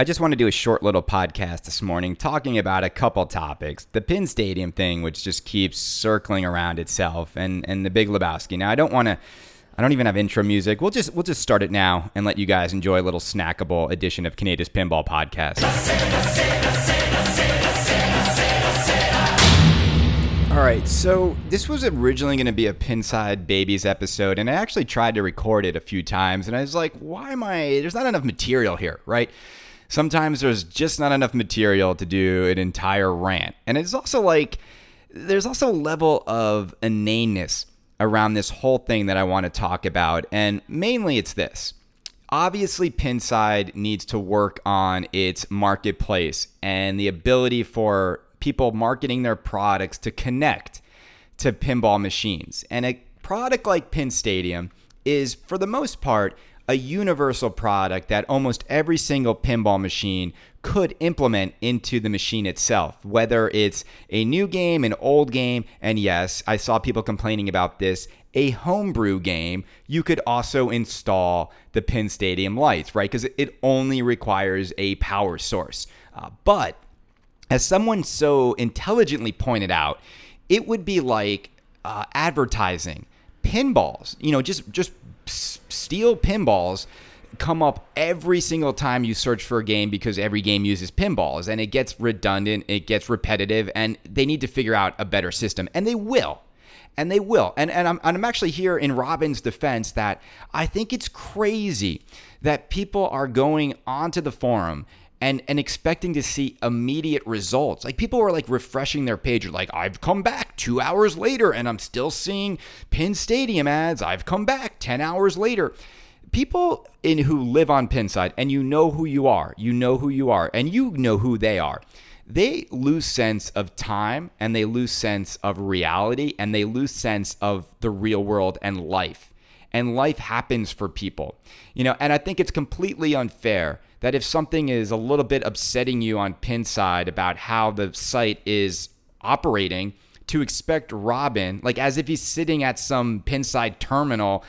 I just want to do a short little podcast this morning talking about a couple topics. The Pin Stadium thing, which just keeps circling around itself, and, and the Big Lebowski. Now, I don't want to. I don't even have intro music. We'll just we'll just start it now and let you guys enjoy a little snackable edition of Kaneda's Pinball Podcast. All right, so this was originally going to be a Pinside Babies episode, and I actually tried to record it a few times, and I was like, why am I? There's not enough material here, right? Sometimes there's just not enough material to do an entire rant. And it's also like there's also a level of inaneness around this whole thing that I want to talk about. And mainly it's this. Obviously, Pinside needs to work on its marketplace and the ability for people marketing their products to connect to pinball machines. And a product like Pin Stadium is, for the most part, a universal product that almost every single pinball machine could implement into the machine itself, whether it's a new game, an old game, and yes, I saw people complaining about this. A homebrew game, you could also install the Pin Stadium lights, right? Because it only requires a power source. Uh, but as someone so intelligently pointed out, it would be like uh, advertising pinballs. You know, just just steel pinballs come up every single time you search for a game because every game uses pinballs and it gets redundant, it gets repetitive, and they need to figure out a better system. And they will. And they will. And, and, I'm, I'm actually here in Robin's defense that I think it's crazy that people are going onto the forum and and expecting to see immediate results. Like people were like refreshing their page, like I've come back two hours later and I'm still seeing Pin Stadium ads. I've come back ten hours later. People in who live on Pinside, and you know who you are, you know who you are, and you know who they are. They lose sense of time and they lose sense of reality and they lose sense of the real world and life. And life happens for people, you know. And I think it's completely unfair that if something is a little bit upsetting you on Pinside about how the site is operating, to expect Robin, like as if he's sitting at some Pinside terminal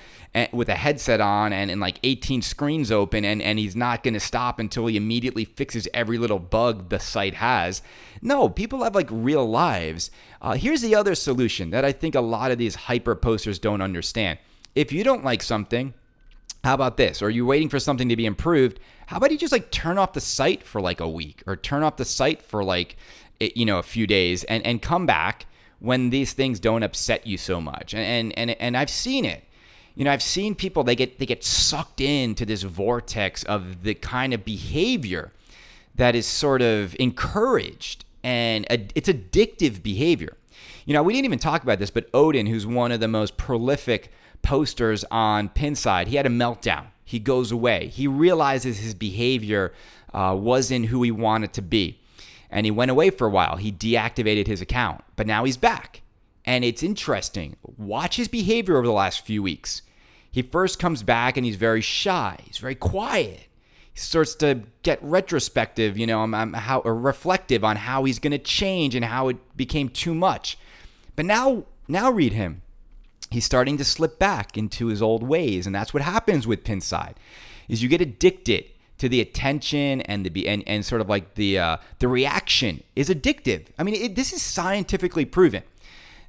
with a headset on and, and like 18 screens open and, and he's not going to stop until he immediately fixes every little bug the site has. No, people have like real lives. Uh, here's the other solution that I think a lot of these hyper posters don't understand. If you don't like something, how about this? Are you waiting for something to be improved? How about you just like turn off the site for like a week or turn off the site for like you know a few days and and come back when these things don't upset you so much. And and and I've seen it. You know, I've seen people they get they get sucked into this vortex of the kind of behavior that is sort of encouraged and it's addictive behavior. You know, we didn't even talk about this, but Odin, who's one of the most prolific posters on Pinside. He had a meltdown. He goes away. He realizes his behavior uh, wasn't who he wanted to be. And he went away for a while. He deactivated his account, but now he's back. And it's interesting. Watch his behavior over the last few weeks. He first comes back and he's very shy, he's very quiet. He starts to get retrospective, you know, how reflective on how he's going to change and how it became too much. But now, now read him he's starting to slip back into his old ways and that's what happens with pinside is you get addicted to the attention and the and, and sort of like the uh, the reaction is addictive. I mean it, this is scientifically proven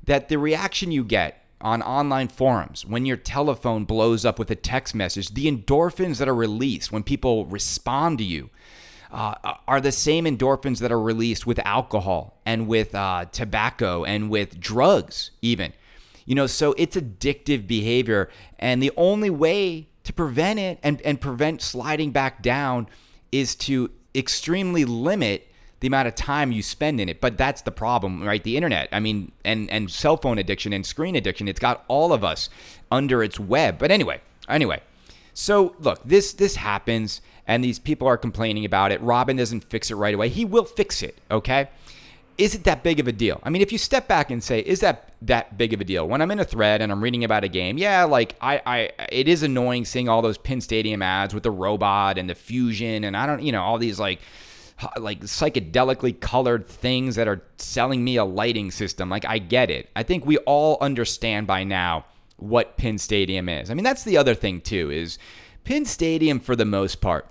that the reaction you get on online forums when your telephone blows up with a text message the endorphins that are released when people respond to you uh, are the same endorphins that are released with alcohol and with uh, tobacco and with drugs even you know, so it's addictive behavior. And the only way to prevent it and, and prevent sliding back down is to extremely limit the amount of time you spend in it. But that's the problem, right? The internet, I mean, and, and cell phone addiction and screen addiction, it's got all of us under its web. But anyway, anyway. So look, this this happens and these people are complaining about it. Robin doesn't fix it right away. He will fix it, okay? Is it that big of a deal? I mean, if you step back and say, is that that big of a deal? When I'm in a thread and I'm reading about a game, yeah, like I, I, it is annoying seeing all those Pin Stadium ads with the robot and the fusion, and I don't, you know, all these like, like psychedelically colored things that are selling me a lighting system. Like I get it. I think we all understand by now what Pin Stadium is. I mean, that's the other thing too is Pin Stadium for the most part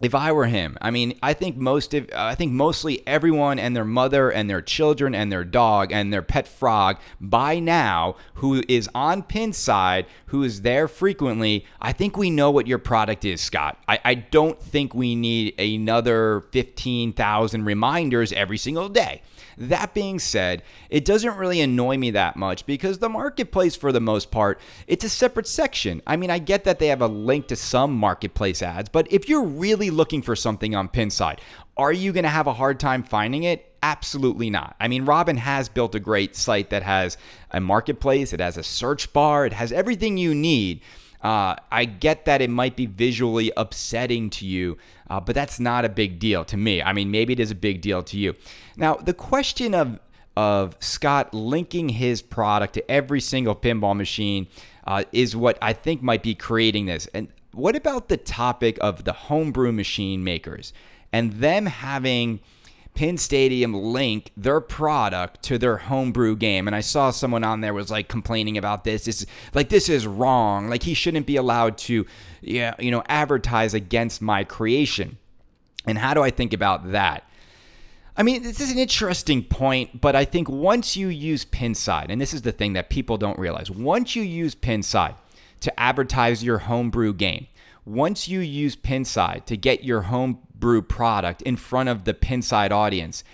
if I were him, I mean, I think most of, I think mostly everyone and their mother and their children and their dog and their pet frog by now who is on Pinside, who is there frequently, I think we know what your product is, Scott. I, I don't think we need another 15,000 reminders every single day. That being said, it doesn't really annoy me that much because the marketplace, for the most part, it's a separate section. I mean, I get that they have a link to some marketplace ads, but if you're really looking for something on Pinside, are you going to have a hard time finding it? Absolutely not. I mean, Robin has built a great site that has a marketplace, it has a search bar, it has everything you need. Uh, I get that it might be visually upsetting to you, uh, but that's not a big deal to me. I mean, maybe it is a big deal to you. Now, the question of of Scott linking his product to every single pinball machine uh, is what I think might be creating this. And what about the topic of the homebrew machine makers and them having Pin Stadium link their product to their homebrew game. And I saw someone on there was like complaining about this. This is like this is wrong. Like he shouldn't be allowed to yeah, you know, advertise against my creation. And how do I think about that? I mean, this is an interesting point, but I think once you use Pinside, and this is the thing that people don't realize, once you use Pinside to advertise your homebrew game, once you use Pinside to get your homebrew product in front of the Pinside audience.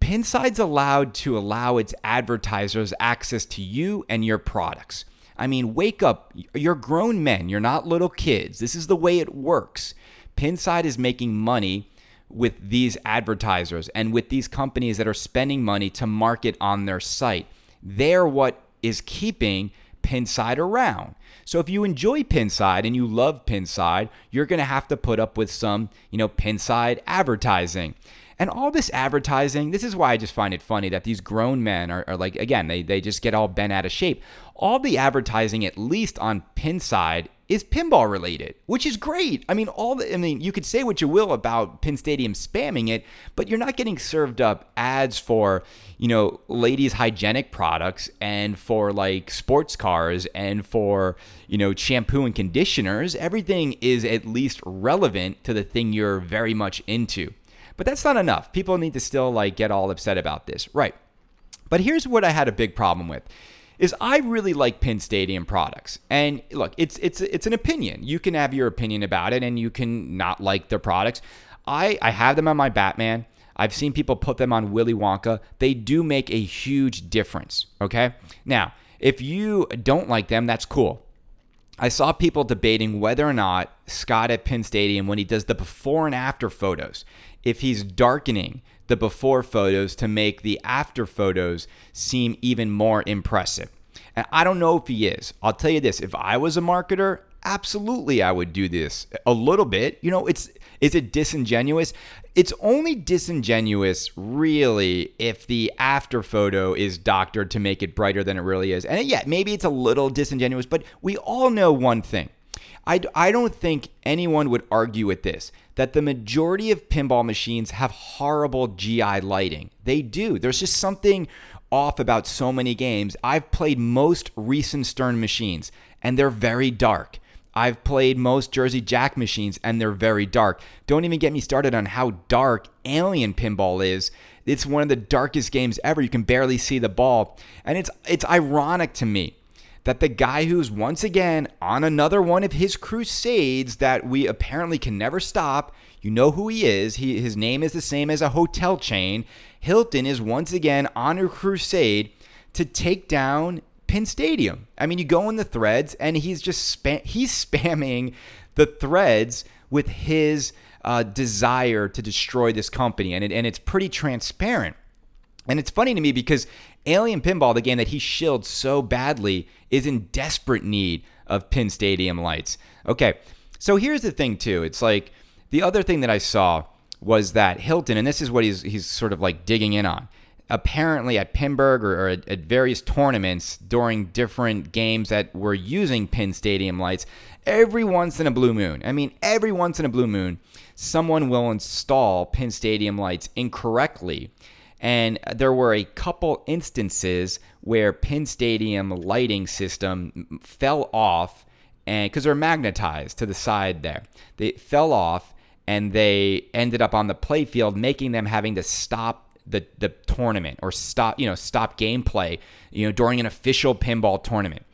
Pinside's allowed to allow its advertisers access to you and your products. I mean, wake up. You're grown men, you're not little kids. This is the way it works. Pinside is making money with these advertisers and with these companies that are spending money to market on their site. They're what is keeping Pinside around. So if you enjoy Pinside and you love Pinside, you're going to have to put up with some, you know, Pinside advertising. And all this advertising, this is why I just find it funny that these grown men are, are, like, again, they, they just get all bent out of shape. All the advertising, at least on Pinside, is pinball related, which is great. I mean, all the, I mean, you could say what you will about Pin Stadium spamming it, but you're not getting served up ads for, you know, ladies' hygienic products and for like sports cars and for, you know, shampoo and conditioners. Everything is at least relevant to the thing you're very much into. But that's not enough. People need to still like get all upset about this. Right. But here's what I had a big problem with is I really like Pin Stadium products. And look, it's it's it's an opinion. You can have your opinion about it and you can not like their products. I I have them on my Batman. I've seen people put them on Willy Wonka. They do make a huge difference, okay? Now, if you don't like them, that's cool. I saw people debating whether or not Scott at Pin Stadium, when he does the before and after photos, if he's darkening the before photos to make the after photos seem even more impressive. And I don't know if he is. I'll tell you this if I was a marketer, absolutely I would do this a little bit. You know, it's is it disingenuous? It's only disingenuous really if the after photo is doctored to make it brighter than it really is. And yeah, maybe it's a little disingenuous, but we all know one thing. I, I don't think anyone would argue with this that the majority of pinball machines have horrible GI lighting. They do. There's just something off about so many games. I've played most recent Stern machines, and they're very dark. I've played most Jersey Jack machines, and they're very dark. Don't even get me started on how dark Alien Pinball is. It's one of the darkest games ever. You can barely see the ball, and it's it's ironic to me that the guy who's once again on another one of his crusades that we apparently can never stop, you know who he is. He, his name is the same as a hotel chain. Hilton is once again on a crusade to take down Pin Stadium. I mean, you go in the threads and he's just spam- he's spamming the threads with his uh, desire to destroy this company, and it, and it's pretty transparent. And it's funny to me because Alien Pinball, the game that he shilled so badly, is in desperate need of Pin Stadium lights. Okay, so here's the thing too. It's like the other thing that I saw was that Hilton, and this is what he's he's sort of like digging in on. Apparently, at Pinburgh or, or at, at various tournaments during different games that were using Pin Stadium lights, every once in a blue moon, I mean, every once in a blue moon, someone will install Pin Stadium lights incorrectly and there were a couple instances where Pin Stadium lighting system fell off and because they're magnetized to the side there. They fell off and they ended up on the playfield, making them having to stop the the tournament or stop you know stop gameplay you know during an official pinball tournament.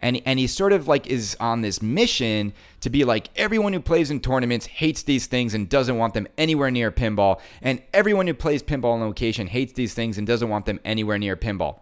And and he sort of like is on this mission to be like everyone who plays in tournaments hates these things and doesn't want them anywhere near pinball. And everyone who plays pinball on location hates these things and doesn't want them anywhere near pinball.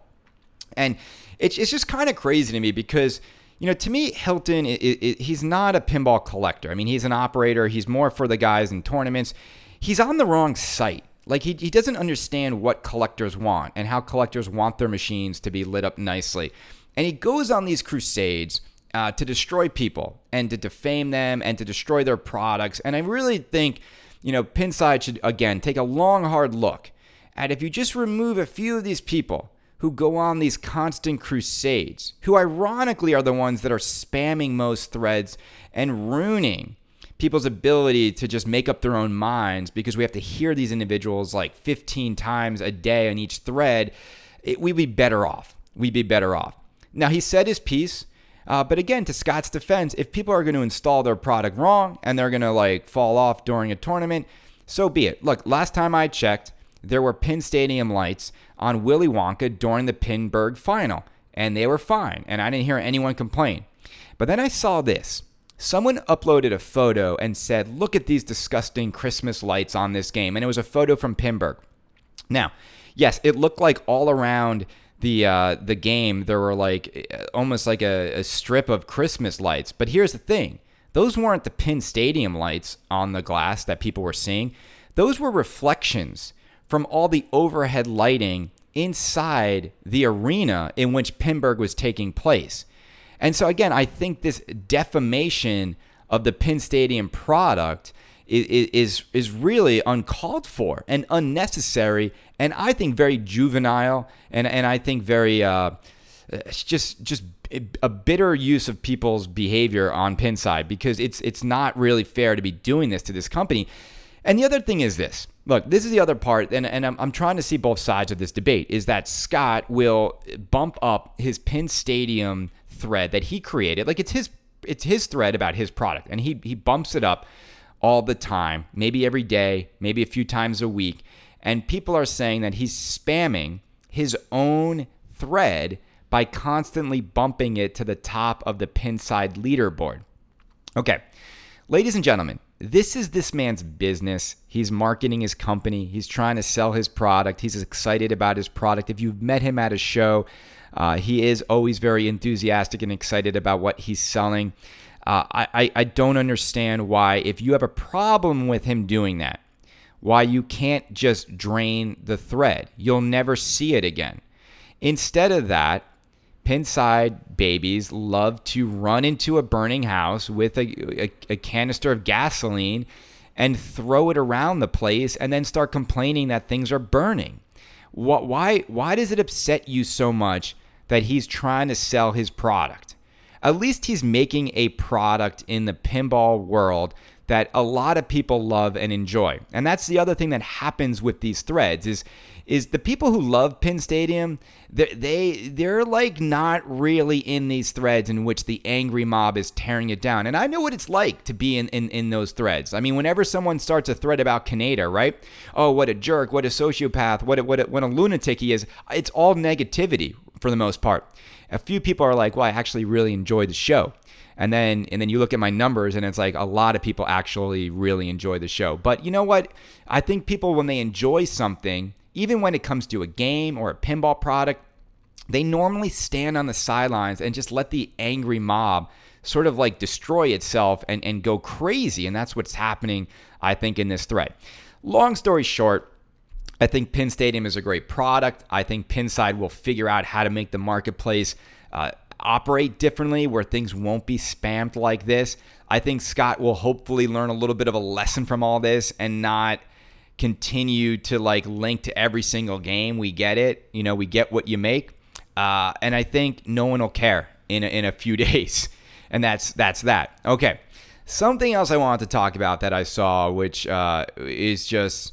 And it's, it's just kind of crazy to me because you know to me hilton it, it, he's not a pinball collector. I mean he's an operator. He's more for the guys in tournaments. He's on the wrong site like he, he doesn't understand what collectors want and how collectors want their machines to be lit up nicely and he goes on these crusades uh, to destroy people and to defame them and to destroy their products. And I really think, you know, Pinside should, again, take a long, hard look at if you just remove a few of these people who go on these constant crusades, who ironically are the ones that are spamming most threads and ruining people's ability to just make up their own minds because we have to hear these individuals like 15 times a day on each thread, it, we'd be better off. We'd be better off. Now, he said his piece. Uh, but again, to Scott's defense, if people are going to install their product wrong and they're going to like fall off during a tournament, so be it. Look, last time I checked, there were Pin Stadium lights on Willy Wonka during the Pinburgh final, and they were fine, and I didn't hear anyone complain. But then I saw this. Someone uploaded a photo and said, Look at these disgusting Christmas lights on this game. And it was a photo from Pinburgh. Now, yes, it looked like all around the uh, the game, there were like almost like a, a strip of Christmas lights. But here's the thing: those weren't the Pin Stadium lights on the glass that people were seeing. Those were reflections from all the overhead lighting inside the arena in which Pinburgh was taking place. And so again, I think this defamation of the Pin Stadium product is is, is really uncalled for and unnecessary and I think very juvenile, and and I think very uh, just just a bitter use of people's behavior on Penn Pinside because it's it's not really fair to be doing this to this company. And the other thing is this. Look, this is the other part, and, and I'm, I'm trying to see both sides of this debate, is that Scott will bump up his Pin Stadium thread that he created. Like it's his it's his thread about his product, and he he bumps it up all the time, maybe every day, maybe a few times a week. And people are saying that he's spamming his own thread by constantly bumping it to the top of the Pinside leaderboard. Okay, ladies and gentlemen, this is this man's business. He's marketing his company. He's trying to sell his product. He's excited about his product. If you've met him at a show, uh, he is always very enthusiastic and excited about what he's selling. Uh, I, I don't understand why, if you have a problem with him doing that, why you can't just drain the thread. You'll never see it again. Instead of that, Pinside babies love to run into a burning house with a, a, a, canister of gasoline and throw it around the place and then start complaining that things are burning. What, why, why does it upset you so much that he's trying to sell his product? At least he's making a product in the pinball world that a lot of people love and enjoy. And that's the other thing that happens with these threads is is the people who love Pin Stadium, they, they they're like not really in these threads in which the angry mob is tearing it down. And I know what it's like to be in, in, in those threads. I mean, whenever someone starts a thread about Kaneda, right? Oh, what a jerk, what a sociopath, what a, what a, what a lunatic he is. It's all negativity for the most part. A few people are like, well, I actually really enjoyed the show. And then and then you look at my numbers and it's like a lot of people actually really enjoy the show. But you know what? I think people when they enjoy something even when it comes to a game or a pinball product they normally stand on the sidelines and just let the angry mob sort of like destroy itself and, and go crazy. And that's what's happening i think in this thread long story short I think Pin Stadium is a great product. I think Pinside will figure out how to make the marketplace uh, operate differently where things won't be spammed like this. I think Scott will hopefully learn a little bit of a lesson from all this and not continue to like link to every single game. We get it. You know, we get what you make. Uh, and I think no one will care in a, in a few days. And that's that's that. Okay. Something else I wanted to talk about that I saw, which uh, is just,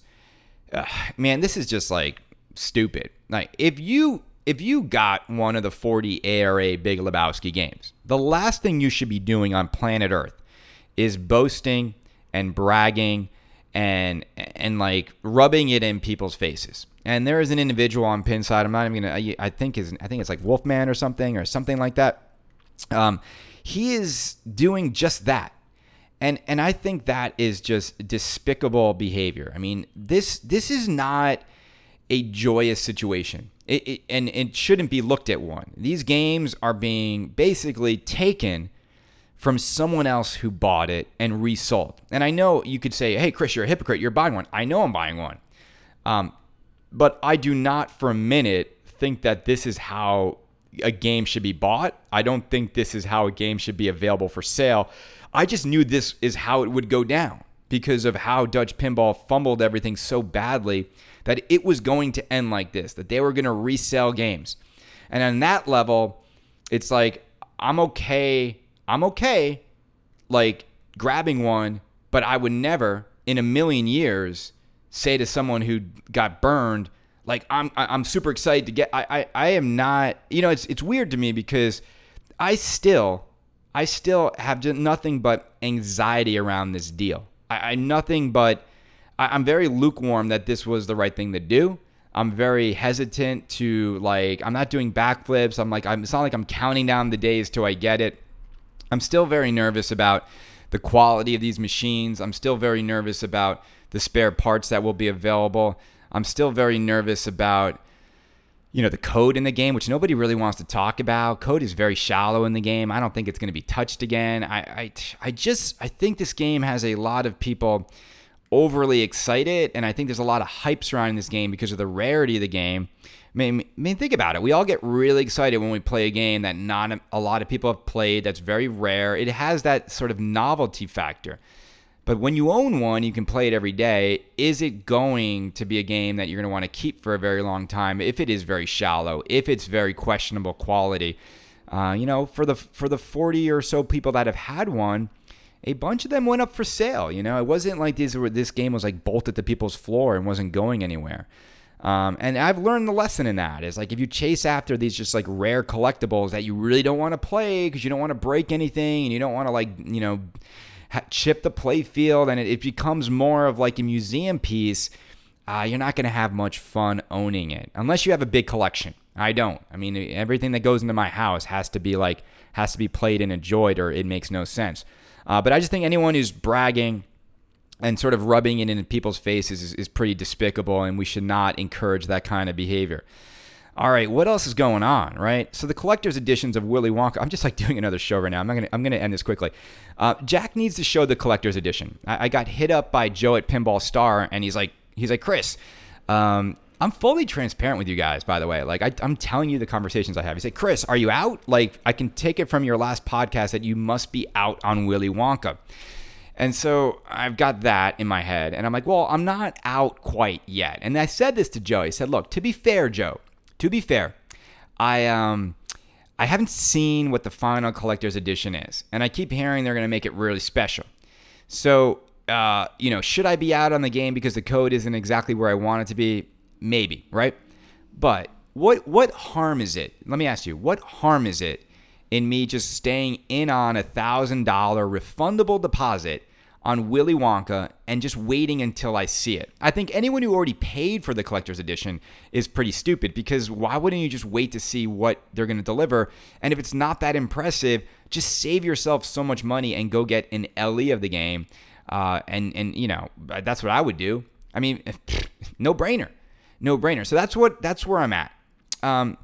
uh, man, this is just like stupid. Like if you if you got one of the 40 ARA Big Lebowski games, the last thing you should be doing on planet Earth is boasting and bragging and and like rubbing it in people's faces. And there is an individual on Pinside. I'm not even gonna. I think is I think it's like Wolfman or something or something like that. Um, he is doing just that. And and I think that is just despicable behavior. I mean, this this is not a joyous situation. It, it, and it shouldn't be looked at one. These games are being basically taken from someone else who bought it and resold. And I know you could say, hey, Chris, you're a hypocrite. You're buying one. I know I'm buying one. Um, but I do not for a minute think that this is how a game should be bought. I don't think this is how a game should be available for sale. I just knew this is how it would go down because of how Dutch Pinball fumbled everything so badly that it was going to end like this, that they were going to resell games. And on that level, it's like, I'm okay. I'm okay, like grabbing one, but I would never in a million years say to someone who got burned, like I'm I'm super excited to get I, I I am not you know it's it's weird to me because I still I still have just nothing but anxiety around this deal. I, I nothing but I, I'm very lukewarm that this was the right thing to do. I'm very hesitant to like I'm not doing backflips. I'm like I'm it's not like I'm counting down the days till I get it. I'm still very nervous about the quality of these machines. I'm still very nervous about the spare parts that will be available. I'm still very nervous about you know the code in the game which nobody really wants to talk about code is very shallow in the game i don't think it's going to be touched again I, I i just i think this game has a lot of people overly excited and i think there's a lot of hype surrounding this game because of the rarity of the game I mean, I mean, think about it. We all get really excited when we play a game that not a lot of people have played, that's very rare. It has that sort of novelty factor. But when you own one, you can play it every day. Is it going to be a game that you're going to want to keep for a very long time if it is very shallow, if it's very questionable quality? Uh, you know, for the for the 40 or so people that have had one, a bunch of them went up for sale. You know, it wasn't like these were, this game was like bolted to people's floor and wasn't going anywhere. Um, and I've learned the lesson in that is like if you chase after these just like rare collectibles that you really don't want to play because you don't want to break anything and you don't want to like you know chip the play field and it, it becomes more of like a museum piece, uh, you're not going to have much fun owning it unless you have a big collection. I don't. I mean, everything that goes into my house has to be like has to be played and enjoyed, or it makes no sense. Uh, but I just think anyone who's bragging and sort of rubbing it in people's faces is, is pretty despicable, and we should not encourage that kind of behavior. All right, what else is going on, right? So the collector's editions of Willy Wonka. I'm just like doing another show right now. I'm gonna I'm gonna end this quickly. Uh, Jack needs to show the collector's edition. I, I, got hit up by Joe at Pinball Star, and he's like he's like Chris. Um, I'm fully transparent with you guys, by the way. Like I, am telling you the conversations I have. He said, "Chris, are you out? Like I can take it from your last podcast that you must be out on Willy Wonka." And so I've got that in my head, and I'm like, "Well, I'm not out quite yet." And I said this to Joe. He said, "Look, to be fair, Joe, to be fair, I um I haven't seen what the final collector's edition is, and I keep hearing they're going to make it really special. So, uh, you know, should I be out on the game because the code isn't exactly where I want it to be? Maybe, right? But what what harm is it? Let me ask you, what harm is it in me just staying in on a thousand dollar refundable deposit on Willy Wonka and just waiting until I see it. I think anyone who already paid for the collector's edition is pretty stupid because why wouldn't you just wait to see what they're going to deliver? And if it's not that impressive, just save yourself so much money and go get an LE of the game. Uh, and and you know that's what I would do. I mean, no brainer, no brainer. So that's what that's where I'm at. Um,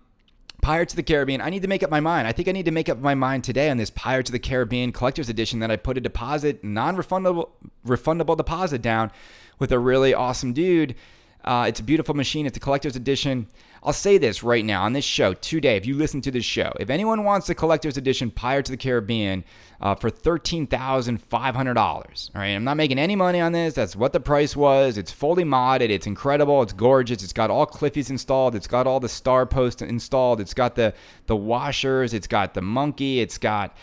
Pirates of the Caribbean. I need to make up my mind. I think I need to make up my mind today on this Pirates of the Caribbean collector's edition that I put a deposit, non-refundable refundable deposit down with a really awesome dude. Uh, it's a beautiful machine. It's a collector's edition. I'll say this right now on this show today. If you listen to this show, if anyone wants the collector's edition Pirates of the Caribbean uh, for thirteen thousand five hundred dollars, all right, I'm not making any money on this. That's what the price was. It's fully modded. It's incredible. It's gorgeous. It's got all Cliffies installed. It's got all the star posts installed. It's got the the washers. It's got the monkey. It's got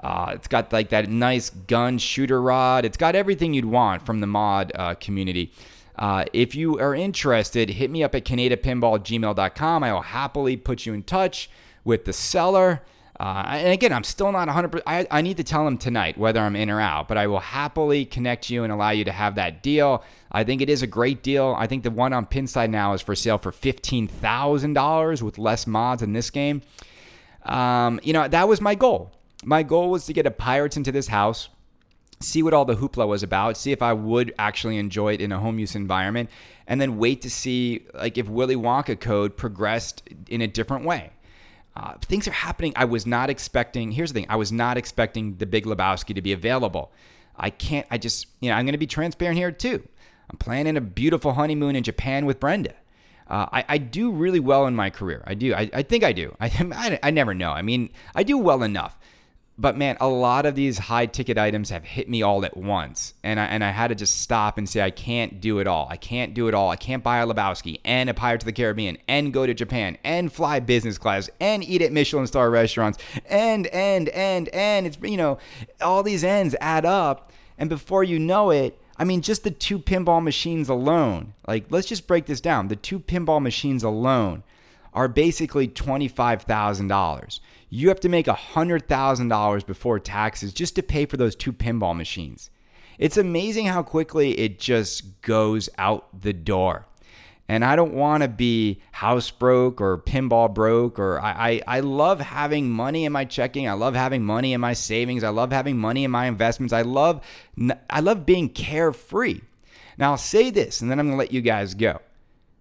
uh, it's got like that nice gun shooter rod. It's got everything you'd want from the mod uh, community. Uh, if you are interested, hit me up at kanedapinball@gmail.com. I will happily put you in touch with the seller. Uh, and again, I'm still not 100%. I, I need to tell him tonight whether I'm in or out, but I will happily connect you and allow you to have that deal. I think it is a great deal. I think the one on Pinside now is for sale for $15,000 with less mods in this game. Um, you know, that was my goal. My goal was to get a Pirates into this house, see what all the hoopla was about, see if I would actually enjoy it in a home use environment, and then wait to see like if Willy Wonka code progressed in a different way. Uh, things are happening. I was not expecting. Here's the thing: I was not expecting the Big Lebowski to be available. I can't. I just, you know, I'm going to be transparent here too. I'm planning a beautiful honeymoon in Japan with Brenda. Uh, I, I do really well in my career. I do. I, I think I do. I, I, I never know. I mean, I do well enough but man, a lot of these high ticket items have hit me all at once. And I, and I had to just stop and say, I can't do it all. I can't do it all. I can't buy a Lebowski and a Pirate of the Caribbean and go to Japan and fly business class and eat at Michelin star restaurants and, and, and, and. It's, you know, all these ends add up. And before you know it, I mean, just the two pinball machines alone, like, let's just break this down. The two pinball machines alone are basically $25,000 you have to make $100,000 before taxes just to pay for those two pinball machines. It's amazing how quickly it just goes out the door. And I don't want to be house broke or pinball broke or I, I, I love having money in my checking. I love having money in my savings. I love having money in my investments. I love I love being carefree. Now I'll say this and then I'm gonna let you guys go.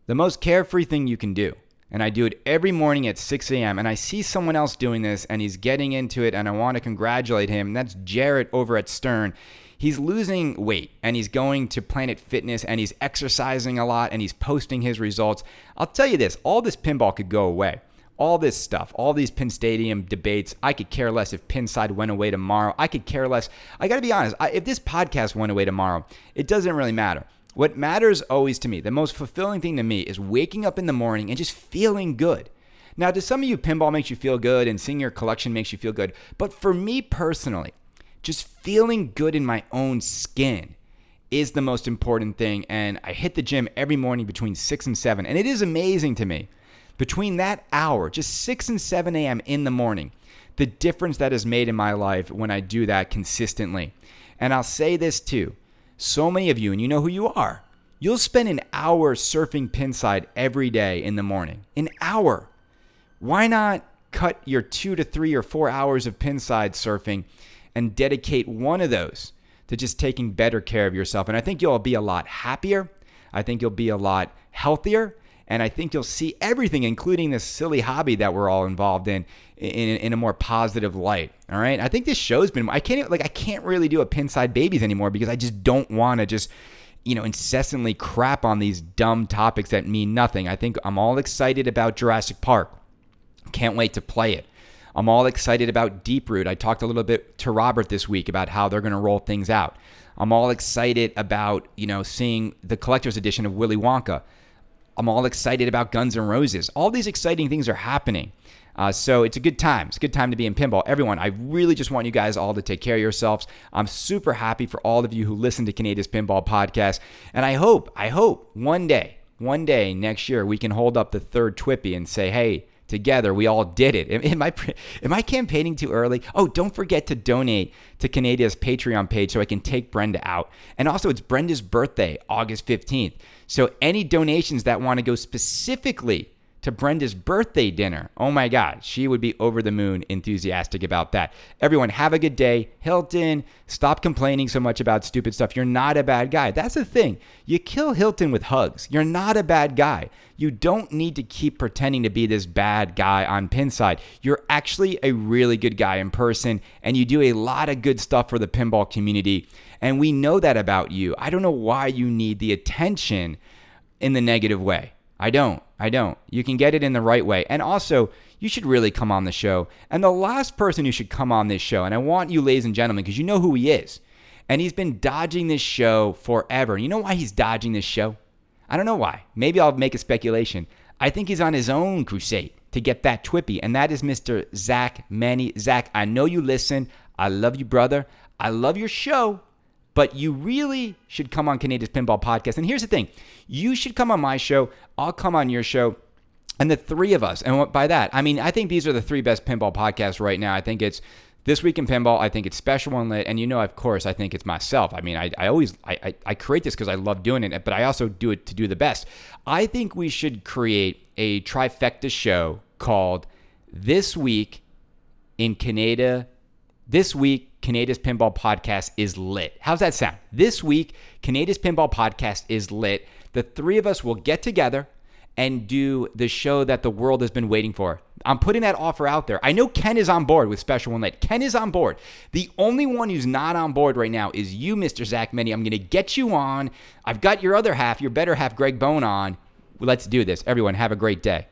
The most carefree thing you can do and I do it every morning at 6 a.m. And I see someone else doing this and he's getting into it, and I want to congratulate him. That's Jarrett over at Stern. He's losing weight and he's going to Planet Fitness and he's exercising a lot and he's posting his results. I'll tell you this all this pinball could go away. All this stuff, all these Pin Stadium debates, I could care less if Pinside went away tomorrow. I could care less. I got to be honest, I, if this podcast went away tomorrow, it doesn't really matter. What matters always to me, the most fulfilling thing to me, is waking up in the morning and just feeling good. Now, to some of you, pinball makes you feel good and seeing your collection makes you feel good. But for me personally, just feeling good in my own skin is the most important thing. And I hit the gym every morning between 6 and 7. And it is amazing to me. Between that hour, just 6 and 7 a.m. in the morning, the difference that is made in my life when I do that consistently. And I'll say this too so many of you, and you know who you are, you'll spend an hour surfing Pinside every day in the morning. An hour. Why not cut your two to three or four hours of Pinside surfing and dedicate one of those to just taking better care of yourself? And I think you'll be a lot happier. I think you'll be a lot healthier and I think you'll see everything, including this silly hobby that we're all involved in, in, in a more positive light. All right. I think this show's been. I can't like I can't really do a pin side babies anymore because I just don't want to just you know incessantly crap on these dumb topics that mean nothing. I think I'm all excited about Jurassic Park. Can't wait to play it. I'm all excited about Deeproot. I talked a little bit to Robert this week about how they're going to roll things out. I'm all excited about, you know, seeing the collector's edition of Willy Wonka. I'm all excited about Guns N' Roses. All these exciting things are happening. Uh, so it's a good time. It's a good time to be in pinball. Everyone, I really just want you guys all to take care of yourselves. I'm super happy for all of you who listen to Kaneda's Pinball Podcast. And I hope, I hope one day, one day next year, we can hold up the third Twippy and say, hey, together. We all did it. Am, I am I campaigning too early? Oh, don't forget to donate to Kaneda's Patreon page so I can take Brenda out. And also, it's Brenda's birthday, August 15th. So any donations that want to go specifically to Brenda's birthday dinner. Oh my God, she would be over the moon enthusiastic about that. Everyone, have a good day. Hilton, stop complaining so much about stupid stuff. You're not a bad guy. That's the thing. You kill Hilton with hugs. You're not a bad guy. You don't need to keep pretending to be this bad guy on Pinside. You're actually a really good guy in person, and you do a lot of good stuff for the pinball community. And we know that about you. I don't know why you need the attention in the negative way. I don't. I don't. You can get it in the right way. And also, you should really come on the show. And the last person who should come on this show, and I want you, ladies and gentlemen, because you know who he is. And he's been dodging this show forever. You know why he's dodging this show? I don't know why. Maybe I'll make a speculation. I think he's on his own crusade to get that Twippy, and that is Mr. Zach Manny. Zach, I know you listen. I love you, brother. I love your show. But you really should come on Kaneda's Pinball Podcast. And here's the thing you should come on my show. I'll come on your show. And the three of us, and by that, I mean, I think these are the three best pinball podcasts right now. I think it's this week in pinball. I think it's Special When Lit, and you know, of course, I think it's myself. I mean, I, I always I, I, I create this because I love doing it, but I also do it to do the best. I think we should create a trifecta show called "This Week in Kaneda." This week, Kaneda's Pinball Podcast is lit. How's that sound? This week, Kaneda's Pinball Podcast is lit. The three of us will get together and do the show that the world has been waiting for. I'm putting that offer out there. I know Ken is on board with Special When Lit. Ken is on board. The only one who's not on board right now is you, Mr. Zach Many. I'm going to get you on. I've got your other half, your better half, Greg Bone, on. Let's do this. Everyone, have a great day.